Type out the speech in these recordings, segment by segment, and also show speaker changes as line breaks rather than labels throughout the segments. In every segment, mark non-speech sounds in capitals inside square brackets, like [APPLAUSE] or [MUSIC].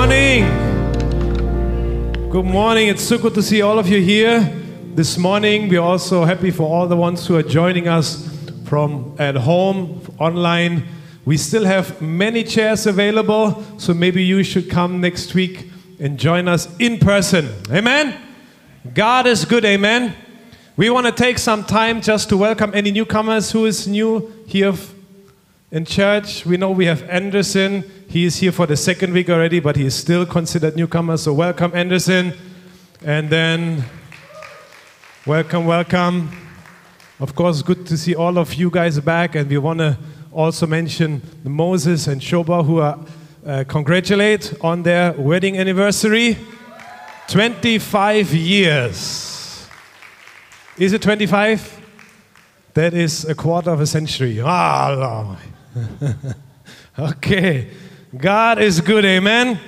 morning. Good morning. It's so good to see all of you here this morning. We're also happy for all the ones who are joining us from at home, online. We still have many chairs available, so maybe you should come next week and join us in person. Amen. God is good. Amen. We want to take some time just to welcome any newcomers who is new here in church. We know we have Anderson. He is here for the second week already, but he is still considered newcomer. So welcome, Anderson. And then welcome, welcome. Of course, good to see all of you guys back. And we want to also mention Moses and Shoba who are uh, congratulate on their wedding anniversary. 25 years. Is it 25? That is a quarter of a century. Ah, [LAUGHS] okay. God is good, amen.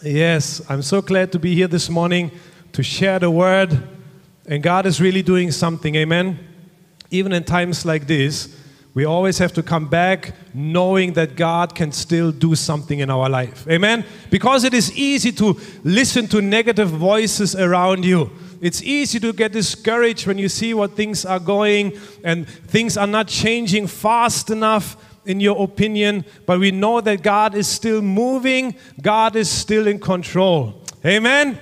Yes, I'm so glad to be here this morning to share the word. And God is really doing something, amen. Even in times like this, we always have to come back knowing that God can still do something in our life. Amen? Because it is easy to listen to negative voices around you. It's easy to get discouraged when you see what things are going and things are not changing fast enough in your opinion, but we know that God is still moving, God is still in control. Amen.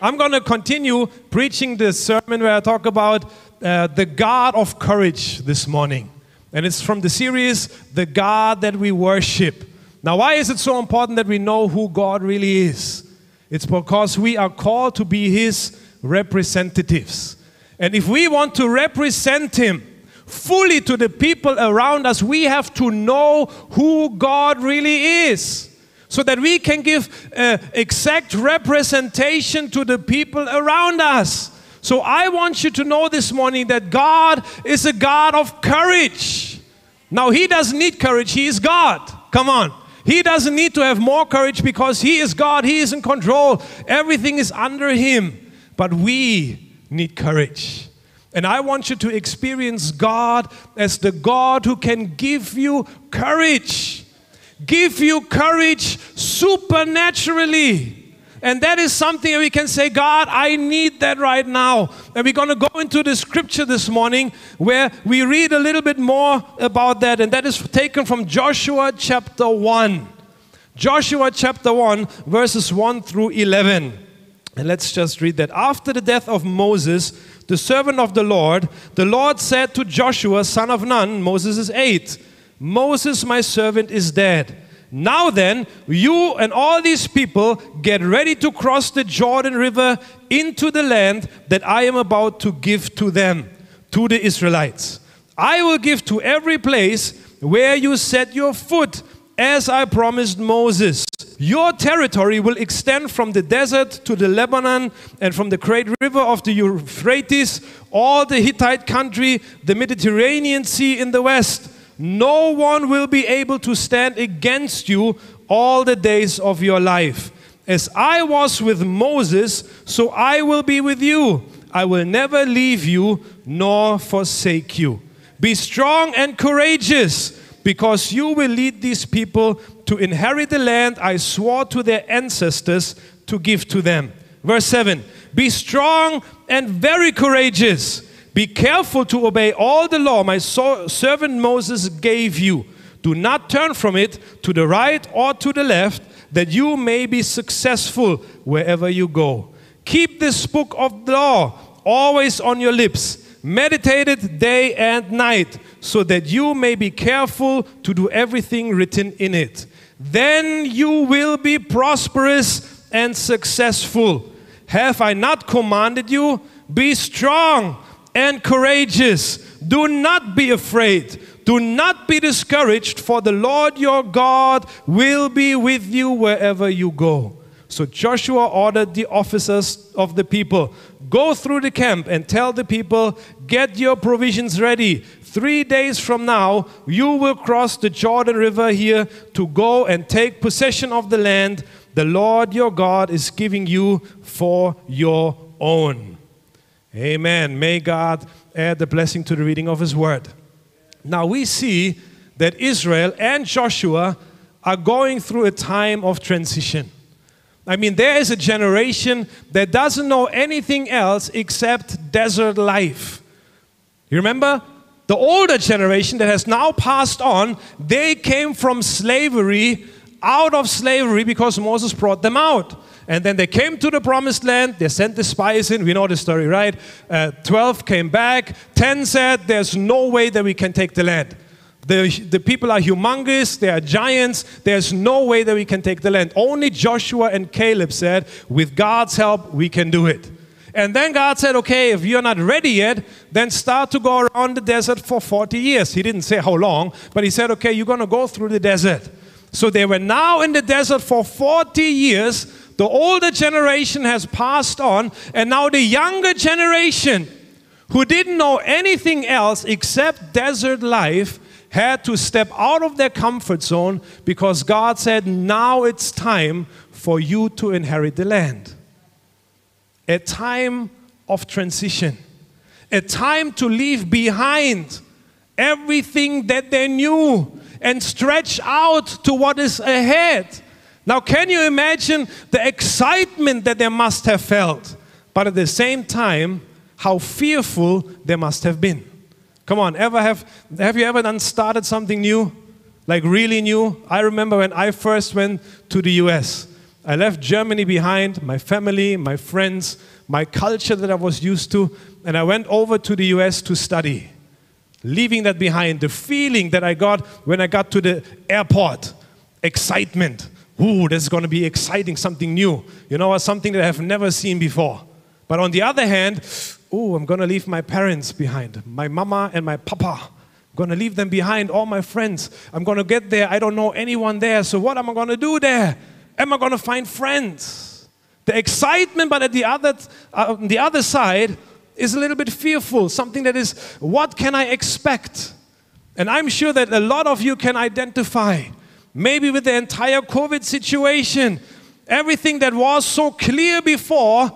I'm going to continue preaching the sermon where I talk about uh, the God of courage this morning. And it's from the series, The God That We Worship. Now, why is it so important that we know who God really is? It's because we are called to be His representatives. And if we want to represent Him, fully to the people around us, we have to know who God really is so that we can give uh, exact representation to the people around us. So I want you to know this morning that God is a God of courage. Now, He doesn't need courage, He is God. Come on. He doesn't need to have more courage because He is God, He is in control, everything is under Him. But we need courage. And I want you to experience God as the God who can give you courage, give you courage supernaturally. And that is something that we can say, God, I need that right now. And we're going to go into the scripture this morning where we read a little bit more about that. And that is taken from Joshua chapter 1. Joshua chapter 1, verses 1 through 11. And let's just read that. After the death of Moses, the servant of the Lord, the Lord said to Joshua, son of Nun, Moses is eight, Moses, my servant, is dead. Now then, you and all these people get ready to cross the Jordan River into the land that I am about to give to them, to the Israelites. I will give to every place where you set your foot, as I promised Moses. Your territory will extend from the desert to the Lebanon and from the great river of the Euphrates, all the Hittite country, the Mediterranean Sea in the west. No one will be able to stand against you all the days of your life. As I was with Moses, so I will be with you. I will never leave you nor forsake you. Be strong and courageous, because you will lead these people to inherit the land I swore to their ancestors to give to them. Verse 7 Be strong and very courageous. Be careful to obey all the law my so- servant Moses gave you. Do not turn from it to the right or to the left, that you may be successful wherever you go. Keep this book of law always on your lips. Meditate it day and night, so that you may be careful to do everything written in it then you will be prosperous and successful. Have I not commanded you? Be strong and courageous. Do not be afraid. Do not be discouraged, for the Lord your God will be with you wherever you go. So Joshua ordered the officers of the people go through the camp and tell the people, Get your provisions ready Three days from now, you will cross the Jordan River here to go and take possession of the land the Lord your God is giving you for your own. Amen. May God add the blessing to the reading of His word. Now we see that Israel and Joshua are going through a time of transition. I mean, there is a generation that doesn't know anything else except desert life. You remember? The older generation that has now passed on, they came from slavery, out of slavery because Moses brought them out. And then they came to the promised land. They sent the spies in. We know the story, right? Uh, 12 came back. 10 said, There's no way that we can take the land. The, the people are humongous, they are giants. There's no way that we can take the land. Only Joshua and Caleb said, With God's help, we can do it. And then God said, Okay, if you're not ready yet, then start to go around the desert for 40 years. He didn't say how long, but He said, Okay, you're going to go through the desert. So they were now in the desert for 40 years. The older generation has passed on, and now the younger generation, who didn't know anything else except desert life, had to step out of their comfort zone because God said, Now it's time for you to inherit the land. A time of transition, a time to leave behind everything that they knew and stretch out to what is ahead. Now, can you imagine the excitement that they must have felt, but at the same time, how fearful they must have been? Come on, ever have, have you ever done started something new? Like really new? I remember when I first went to the US. I left Germany behind, my family, my friends, my culture that I was used to, and I went over to the US to study. Leaving that behind, the feeling that I got when I got to the airport, excitement. Ooh, this is going to be exciting, something new. You know, something that I have never seen before. But on the other hand, ooh, I'm going to leave my parents behind, my mama and my papa. I'm going to leave them behind, all my friends. I'm going to get there. I don't know anyone there. So, what am I going to do there? Am I going to find friends? The excitement, but at the other, uh, the other side, is a little bit fearful. Something that is, what can I expect? And I'm sure that a lot of you can identify, maybe with the entire COVID situation, everything that was so clear before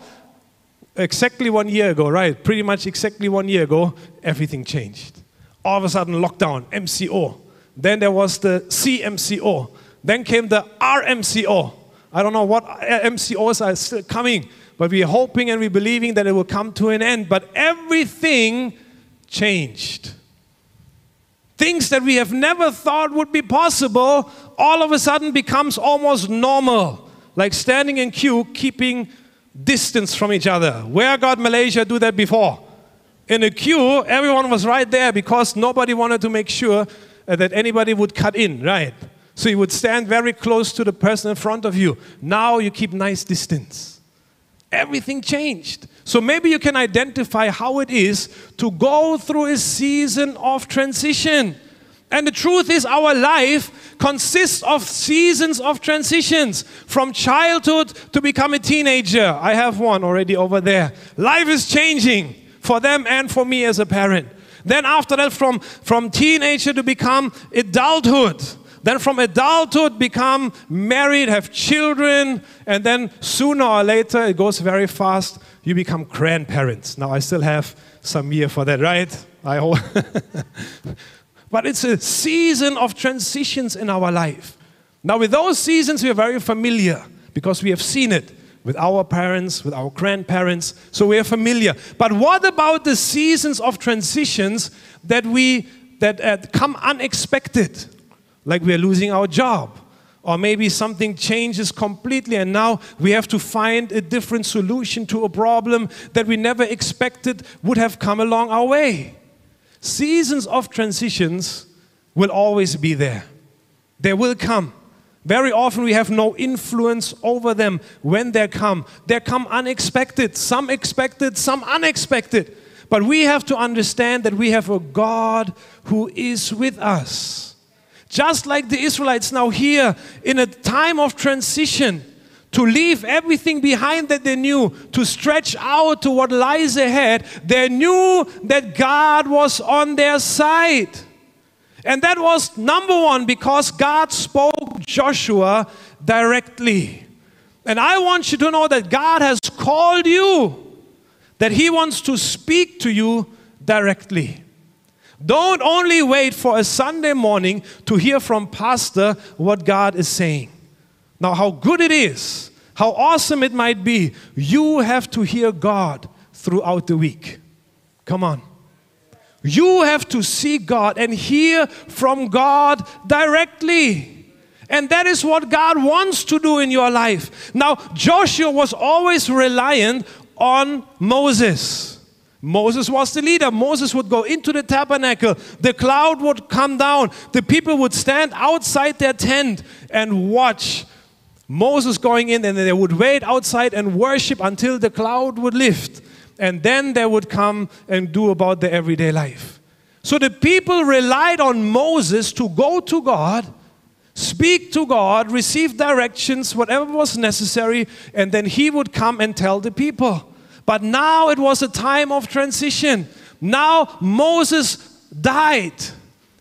exactly one year ago, right? Pretty much exactly one year ago, everything changed. All of a sudden, lockdown, MCO. Then there was the CMCO. Then came the RMCO. I don't know what MCOs are still coming, but we're hoping and we're believing that it will come to an end. But everything changed. Things that we have never thought would be possible all of a sudden becomes almost normal. Like standing in queue, keeping distance from each other. Where got Malaysia do that before? In a queue, everyone was right there because nobody wanted to make sure that anybody would cut in, right? So you would stand very close to the person in front of you. Now you keep nice distance. Everything changed. So maybe you can identify how it is to go through a season of transition. And the truth is, our life consists of seasons of transitions from childhood to become a teenager. I have one already over there. Life is changing for them and for me as a parent. Then, after that, from, from teenager to become adulthood. Then, from adulthood, become married, have children, and then sooner or later, it goes very fast, you become grandparents. Now, I still have some year for that, right? I hope. [LAUGHS] but it's a season of transitions in our life. Now, with those seasons, we are very familiar because we have seen it with our parents, with our grandparents, so we are familiar. But what about the seasons of transitions that we that uh, come unexpected, like we are losing our job, or maybe something changes completely, and now we have to find a different solution to a problem that we never expected would have come along our way. Seasons of transitions will always be there. They will come. Very often we have no influence over them when they come. They come unexpected, some expected, some unexpected. But we have to understand that we have a God who is with us. Just like the Israelites now here in a time of transition, to leave everything behind that they knew, to stretch out to what lies ahead, they knew that God was on their side. And that was number one because God spoke Joshua directly. And I want you to know that God has called you, that He wants to speak to you directly. Don't only wait for a Sunday morning to hear from Pastor what God is saying. Now, how good it is, how awesome it might be, you have to hear God throughout the week. Come on. You have to see God and hear from God directly. And that is what God wants to do in your life. Now, Joshua was always reliant on Moses. Moses was the leader. Moses would go into the tabernacle. The cloud would come down. The people would stand outside their tent and watch Moses going in, and they would wait outside and worship until the cloud would lift. And then they would come and do about their everyday life. So the people relied on Moses to go to God speak to God, receive directions, whatever was necessary, and then he would come and tell the people. But now it was a time of transition. Now Moses died.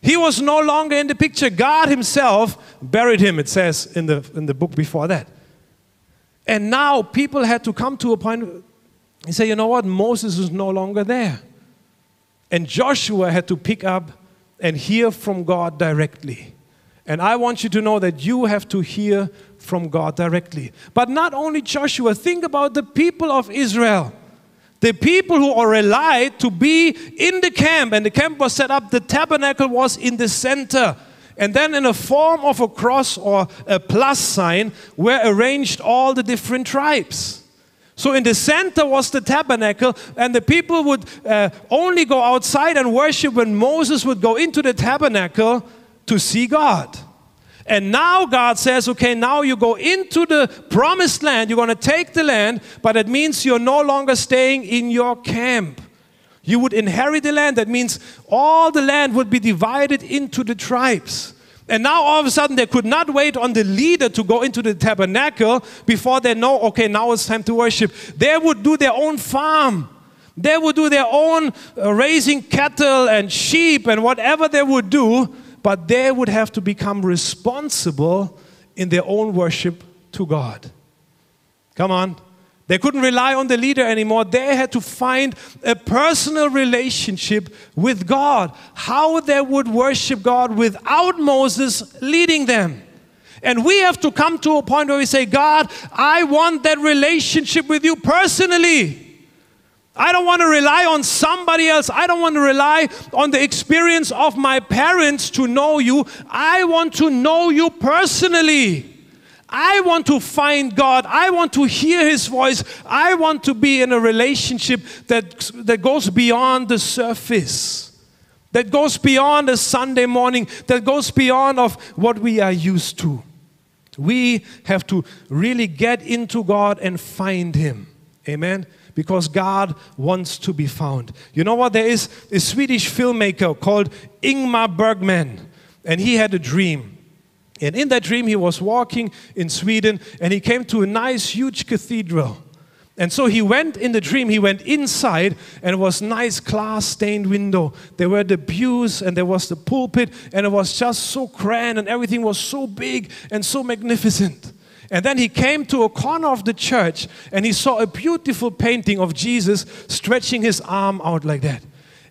He was no longer in the picture. God Himself buried him, it says in the, in the book before that. And now people had to come to a point and say, you know what, Moses is no longer there. And Joshua had to pick up and hear from God directly. And I want you to know that you have to hear from God directly. But not only Joshua, think about the people of Israel. The people who are relied to be in the camp, and the camp was set up, the tabernacle was in the center. And then, in a form of a cross or a plus sign, were arranged all the different tribes. So, in the center was the tabernacle, and the people would uh, only go outside and worship when Moses would go into the tabernacle to see God. And now God says, okay, now you go into the promised land. You're going to take the land, but it means you're no longer staying in your camp. You would inherit the land. That means all the land would be divided into the tribes. And now all of a sudden they could not wait on the leader to go into the tabernacle before they know, okay, now it's time to worship. They would do their own farm. They would do their own uh, raising cattle and sheep and whatever they would do but they would have to become responsible in their own worship to God. Come on. They couldn't rely on the leader anymore. They had to find a personal relationship with God. How they would worship God without Moses leading them. And we have to come to a point where we say, God, I want that relationship with you personally. I don't want to rely on somebody else. I don't want to rely on the experience of my parents to know you. I want to know you personally. I want to find God. I want to hear His voice. I want to be in a relationship that, that goes beyond the surface, that goes beyond a Sunday morning, that goes beyond of what we are used to. We have to really get into God and find Him. Amen because God wants to be found. You know what? There is a Swedish filmmaker called Ingmar Bergman, and he had a dream. And in that dream, he was walking in Sweden and he came to a nice, huge cathedral. And so he went in the dream, he went inside, and it was nice glass stained window. There were the pews, and there was the pulpit, and it was just so grand, and everything was so big and so magnificent. And then he came to a corner of the church and he saw a beautiful painting of Jesus stretching his arm out like that.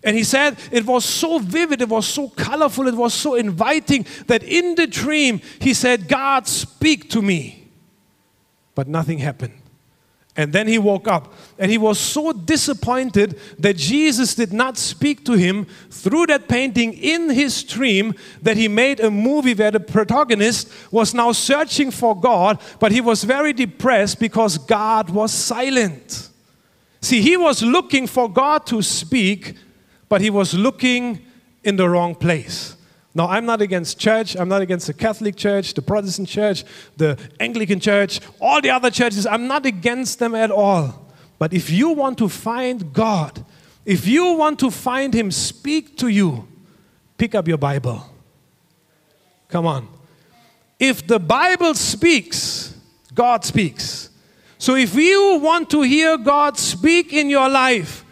And he said it was so vivid, it was so colorful, it was so inviting that in the dream he said, God, speak to me. But nothing happened. And then he woke up and he was so disappointed that Jesus did not speak to him through that painting in his dream that he made a movie where the protagonist was now searching for God, but he was very depressed because God was silent. See, he was looking for God to speak, but he was looking in the wrong place. Now, I'm not against church. I'm not against the Catholic Church, the Protestant Church, the Anglican Church, all the other churches. I'm not against them at all. But if you want to find God, if you want to find Him speak to you, pick up your Bible. Come on. If the Bible speaks, God speaks. So if you want to hear God speak in your life,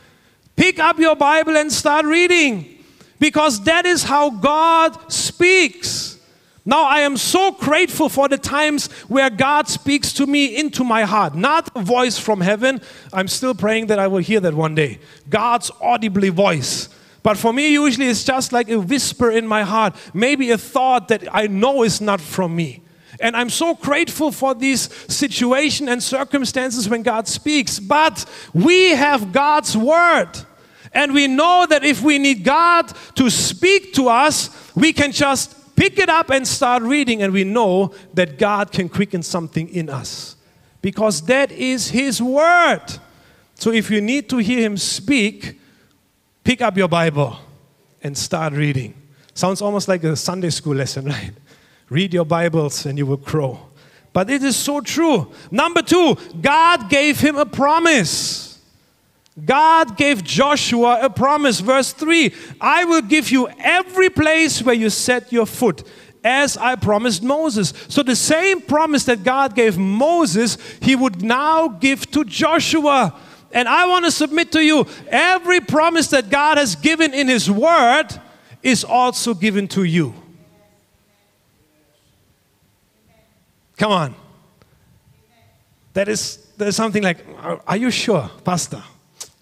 pick up your Bible and start reading because that is how God speaks. Now, I am so grateful for the times where God speaks to me into my heart, not a voice from heaven. I'm still praying that I will hear that one day. God's audibly voice. But for me, usually it's just like a whisper in my heart, maybe a thought that I know is not from me. And I'm so grateful for these situation and circumstances when God speaks. But we have God's word. And we know that if we need God to speak to us, we can just pick it up and start reading, and we know that God can quicken something in us. Because that is His word. So if you need to hear Him speak, pick up your Bible and start reading. Sounds almost like a Sunday school lesson, [LAUGHS] right? Read your Bibles and you will grow. But it is so true. Number two, God gave him a promise. God gave Joshua a promise. Verse 3 I will give you every place where you set your foot, as I promised Moses. So, the same promise that God gave Moses, he would now give to Joshua. And I want to submit to you every promise that God has given in his word is also given to you. Come on. That is, that is something like, are you sure, Pastor?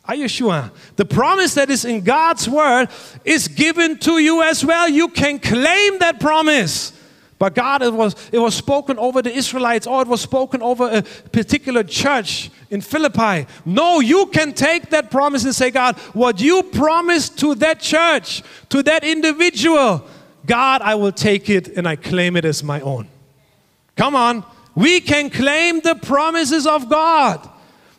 Are you sure? The promise that is in God's word is given to you as well. You can claim that promise. But God, it was, it was spoken over the Israelites or it was spoken over a particular church in Philippi. No, you can take that promise and say, God, what you promised to that church, to that individual, God, I will take it and I claim it as my own. Come on. We can claim the promises of God.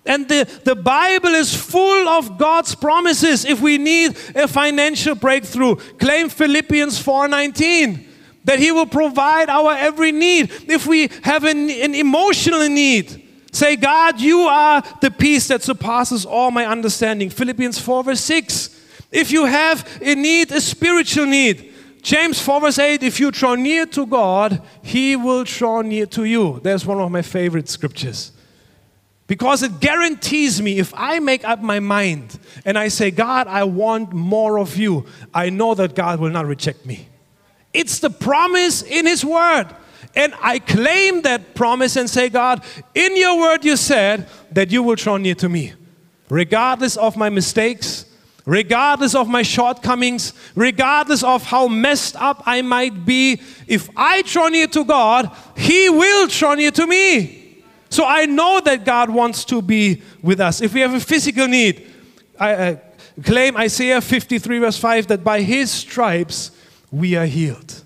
And the, the Bible is full of God's promises. If we need a financial breakthrough, claim Philippians 4:19 that He will provide our every need. If we have an, an emotional need, say, God, you are the peace that surpasses all my understanding. Philippians 4, verse 6. If you have a need, a spiritual need, James 4 verse 8, if you draw near to God, He will draw near to you. That's one of my favorite scriptures. Because it guarantees me if I make up my mind and I say, God, I want more of you, I know that God will not reject me. It's the promise in His Word. And I claim that promise and say, God, in your word you said that you will draw near to me, regardless of my mistakes, regardless of my shortcomings, regardless of how messed up I might be, if I draw near to God, He will draw near to me. So I know that God wants to be with us. If we have a physical need, I uh, claim Isaiah 53, verse 5, that by His stripes we are healed.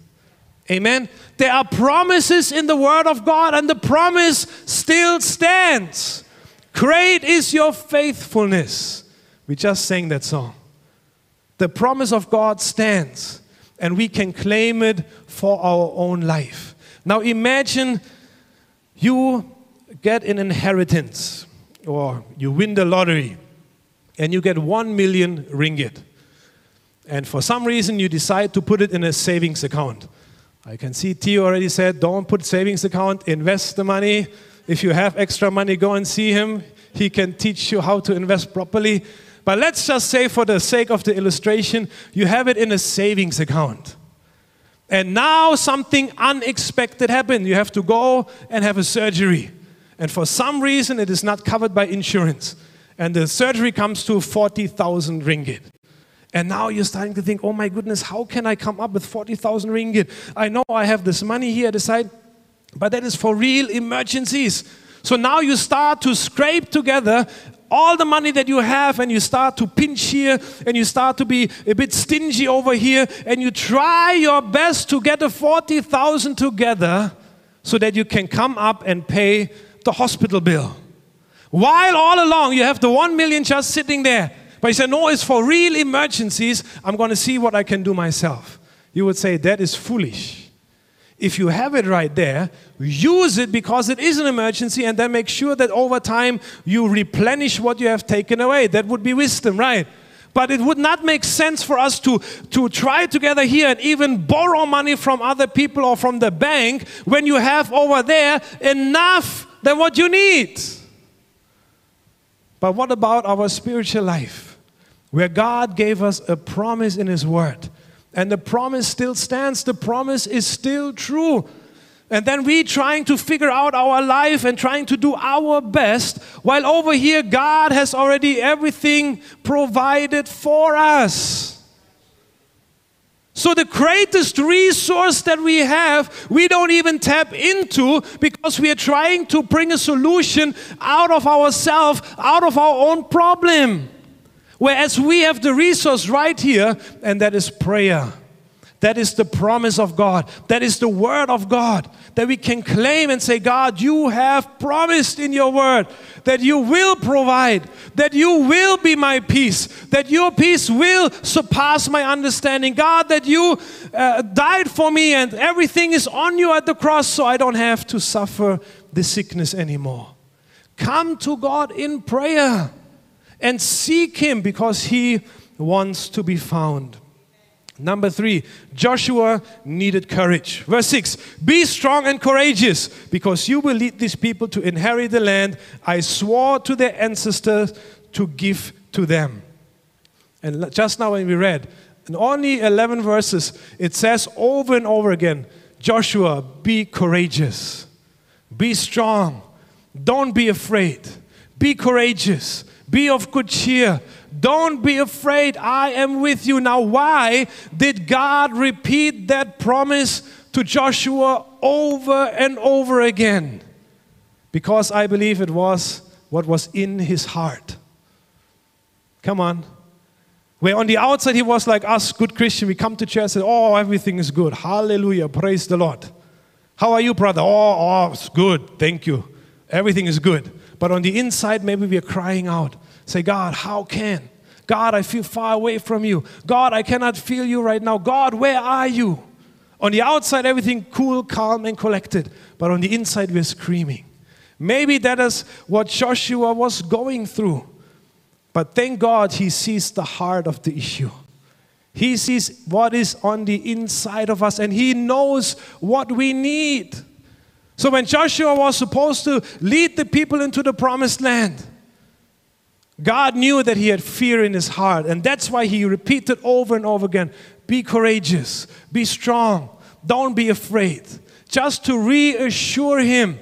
Amen. There are promises in the Word of God, and the promise still stands. Great is your faithfulness. We just sang that song. The promise of God stands, and we can claim it for our own life. Now imagine you get an inheritance or you win the lottery and you get 1 million ringgit. And for some reason you decide to put it in a savings account. I can see T already said, don't put savings account, invest the money. If you have extra money, go and see him. He can teach you how to invest properly. But let's just say, for the sake of the illustration, you have it in a savings account. And now something unexpected happened. You have to go and have a surgery. And for some reason, it is not covered by insurance. And the surgery comes to 40,000 ringgit. And now you're starting to think, oh my goodness, how can I come up with 40,000 ringgit? I know I have this money here at the side, but that is for real emergencies. So now you start to scrape together all the money that you have and you start to pinch here and you start to be a bit stingy over here and you try your best to get the 40,000 together so that you can come up and pay the hospital bill. While all along you have the 1 million just sitting there. But you say, no, it's for real emergencies. I'm going to see what I can do myself. You would say, that is foolish. If you have it right there, use it because it is an emergency and then make sure that over time you replenish what you have taken away. That would be wisdom, right? But it would not make sense for us to, to try together here and even borrow money from other people or from the bank when you have over there enough than what you need. But what about our spiritual life? Where God gave us a promise in His Word and the promise still stands, the promise is still true. And then we trying to figure out our life and trying to do our best, while over here God has already everything provided for us. So, the greatest resource that we have, we don't even tap into because we are trying to bring a solution out of ourselves, out of our own problem. Whereas we have the resource right here, and that is prayer. That is the promise of God. That is the word of God that we can claim and say, God, you have promised in your word that you will provide, that you will be my peace, that your peace will surpass my understanding. God, that you uh, died for me and everything is on you at the cross so I don't have to suffer the sickness anymore. Come to God in prayer and seek Him because He wants to be found. Number three, Joshua needed courage. Verse six, be strong and courageous because you will lead these people to inherit the land I swore to their ancestors to give to them. And just now, when we read, in only 11 verses, it says over and over again Joshua, be courageous, be strong, don't be afraid, be courageous, be of good cheer. Don't be afraid. I am with you. Now, why did God repeat that promise to Joshua over and over again? Because I believe it was what was in his heart. Come on. Where on the outside he was like us, good Christian, we come to church and say, Oh, everything is good. Hallelujah. Praise the Lord. How are you, brother? Oh, oh, it's good. Thank you. Everything is good. But on the inside, maybe we are crying out. Say, God, how can? God, I feel far away from you. God, I cannot feel you right now. God, where are you? On the outside, everything cool, calm, and collected. But on the inside, we're screaming. Maybe that is what Joshua was going through. But thank God he sees the heart of the issue. He sees what is on the inside of us and he knows what we need. So when Joshua was supposed to lead the people into the promised land, God knew that he had fear in his heart, and that's why he repeated over and over again be courageous, be strong, don't be afraid, just to reassure him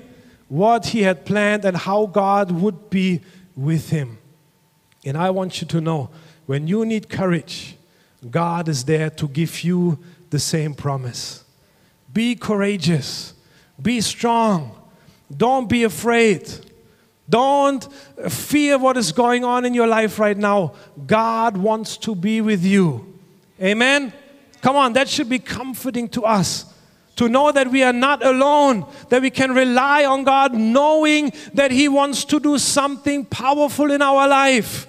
what he had planned and how God would be with him. And I want you to know when you need courage, God is there to give you the same promise. Be courageous. Be strong. Don't be afraid. Don't fear what is going on in your life right now. God wants to be with you. Amen? Come on, that should be comforting to us. To know that we are not alone, that we can rely on God, knowing that He wants to do something powerful in our life.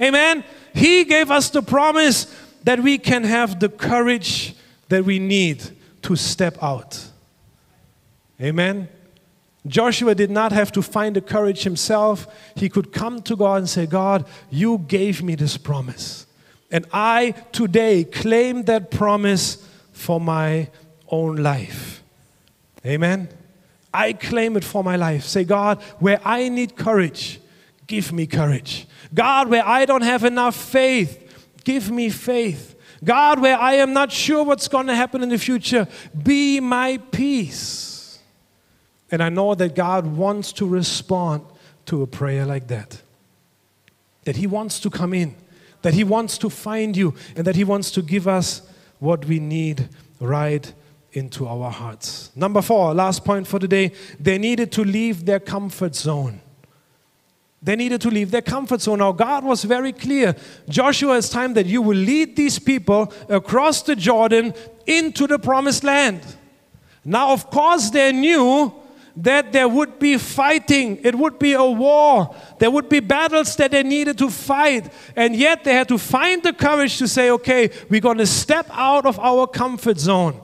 Amen? He gave us the promise that we can have the courage that we need to step out. Amen. Joshua did not have to find the courage himself. He could come to God and say, God, you gave me this promise. And I today claim that promise for my own life. Amen. I claim it for my life. Say, God, where I need courage, give me courage. God, where I don't have enough faith, give me faith. God, where I am not sure what's going to happen in the future, be my peace. And I know that God wants to respond to a prayer like that. That He wants to come in, that He wants to find you, and that He wants to give us what we need right into our hearts. Number four, last point for today, they needed to leave their comfort zone. They needed to leave their comfort zone. Now, God was very clear. Joshua, it's time that you will lead these people across the Jordan into the promised land. Now, of course, they knew that there would be fighting, it would be a war, there would be battles that they needed to fight, and yet they had to find the courage to say, okay, we're going to step out of our comfort zone.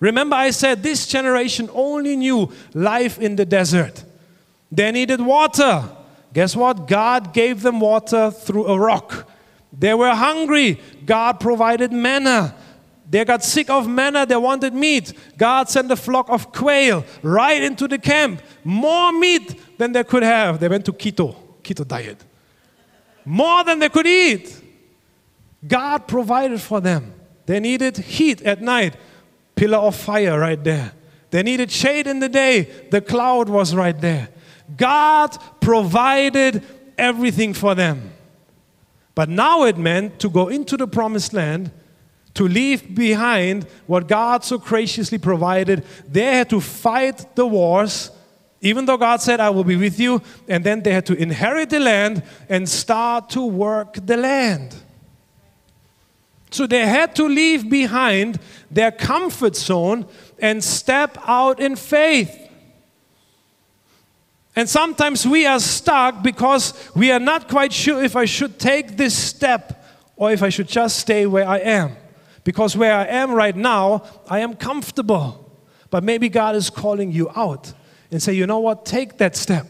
Remember, I said this generation only knew life in the desert. They needed water. Guess what? God gave them water through a rock. They were hungry. God provided manna. They got sick of manna, they wanted meat. God sent a flock of quail right into the camp. More meat than they could have. They went to keto, keto diet. More than they could eat. God provided for them. They needed heat at night, pillar of fire right there. They needed shade in the day, the cloud was right there. God provided everything for them. But now it meant to go into the promised land to leave behind what God so graciously provided. They had to fight the wars, even though God said, I will be with you. And then they had to inherit the land and start to work the land. So they had to leave behind their comfort zone and step out in faith. And sometimes we are stuck because we are not quite sure if I should take this step or if I should just stay where I am. Because where I am right now, I am comfortable. But maybe God is calling you out and say, you know what, take that step.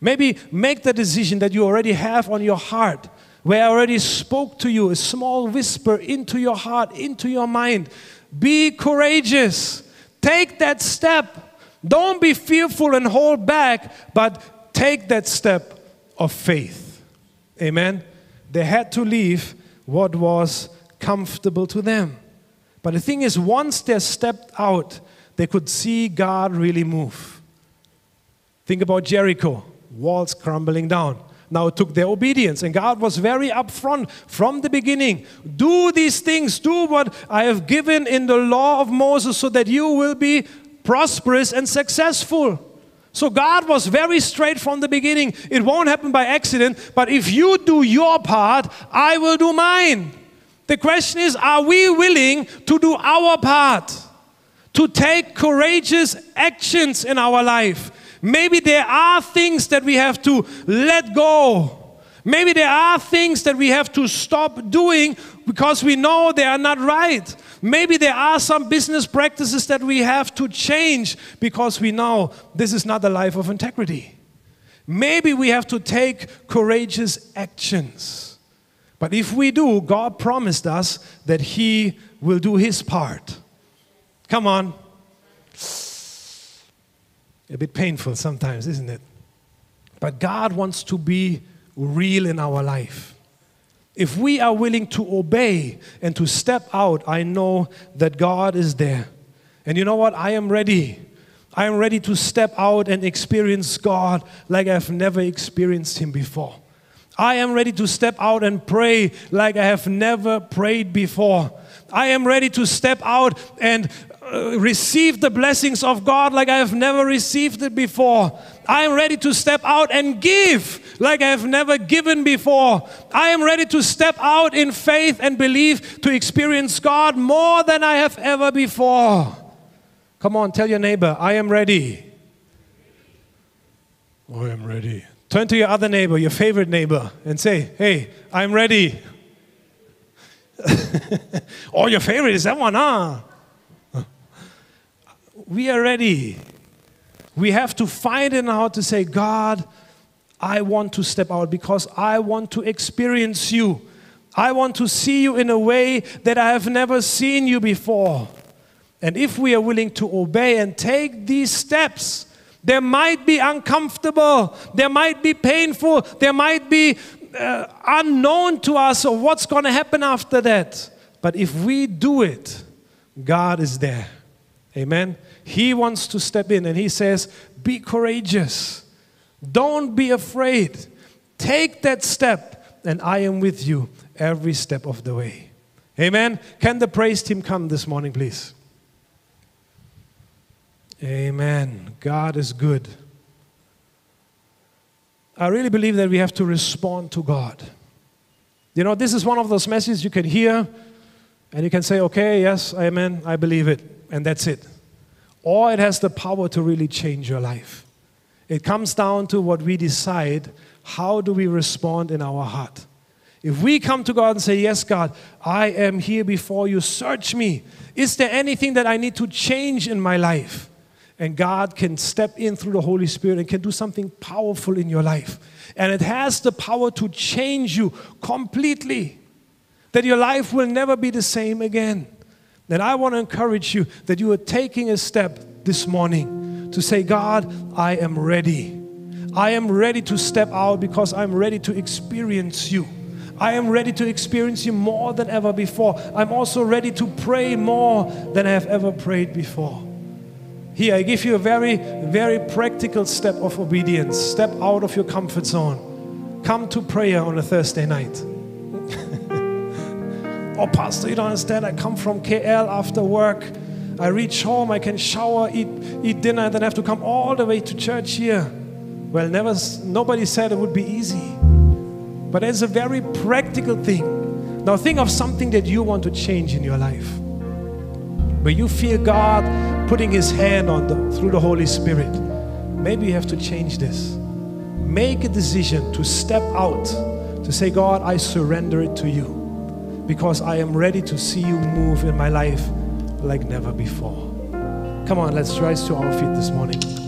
Maybe make the decision that you already have on your heart, where I already spoke to you, a small whisper into your heart, into your mind. Be courageous. Take that step. Don't be fearful and hold back, but take that step of faith. Amen. They had to leave what was comfortable to them. But the thing is, once they stepped out, they could see God really move. Think about Jericho, walls crumbling down. Now it took their obedience, and God was very upfront from the beginning. Do these things, do what I have given in the law of Moses, so that you will be prosperous and successful. So God was very straight from the beginning. It won't happen by accident, but if you do your part, I will do mine. The question is are we willing to do our part? To take courageous actions in our life? Maybe there are things that we have to let go. Maybe there are things that we have to stop doing because we know they are not right. Maybe there are some business practices that we have to change because we know this is not a life of integrity. Maybe we have to take courageous actions. But if we do, God promised us that He will do His part. Come on. A bit painful sometimes, isn't it? But God wants to be real in our life. If we are willing to obey and to step out, I know that God is there. And you know what? I am ready. I am ready to step out and experience God like I've never experienced Him before. I am ready to step out and pray like I have never prayed before. I am ready to step out and uh, receive the blessings of God like I have never received it before. I am ready to step out and give like I have never given before. I am ready to step out in faith and believe to experience God more than I have ever before. Come on, tell your neighbor, I am ready. I am ready. Turn to your other neighbor, your favorite neighbor, and say, Hey, I'm ready. [LAUGHS] or your favorite is that one, huh? we are ready. We have to find it out to say, God, I want to step out because I want to experience you. I want to see you in a way that I have never seen you before. And if we are willing to obey and take these steps, there might be uncomfortable, there might be painful, there might be uh, unknown to us of what's going to happen after that. But if we do it, God is there. Amen. He wants to step in and He says, Be courageous. Don't be afraid. Take that step, and I am with you every step of the way. Amen. Can the praise team come this morning, please? Amen. God is good. I really believe that we have to respond to God. You know, this is one of those messages you can hear and you can say, okay, yes, amen, I believe it, and that's it or it has the power to really change your life. It comes down to what we decide how do we respond in our heart. If we come to God and say, Yes, God, I am here before you, search me. Is there anything that I need to change in my life? And God can step in through the Holy Spirit and can do something powerful in your life. And it has the power to change you completely, that your life will never be the same again then I want to encourage you that you are taking a step this morning to say, God, I am ready. I am ready to step out because I'm ready to experience you. I am ready to experience you more than ever before. I'm also ready to pray more than I have ever prayed before. Here, I give you a very, very practical step of obedience. Step out of your comfort zone. Come to prayer on a Thursday night. [LAUGHS] Oh, Pastor, you don't understand. I come from KL after work. I reach home, I can shower, eat, eat dinner, and then I have to come all the way to church here. Well, never, nobody said it would be easy. But it's a very practical thing. Now, think of something that you want to change in your life. Where you feel God putting His hand on the, through the Holy Spirit. Maybe you have to change this. Make a decision to step out, to say, God, I surrender it to you because I am ready to see you move in my life like never before. Come on, let's rise to our feet this morning.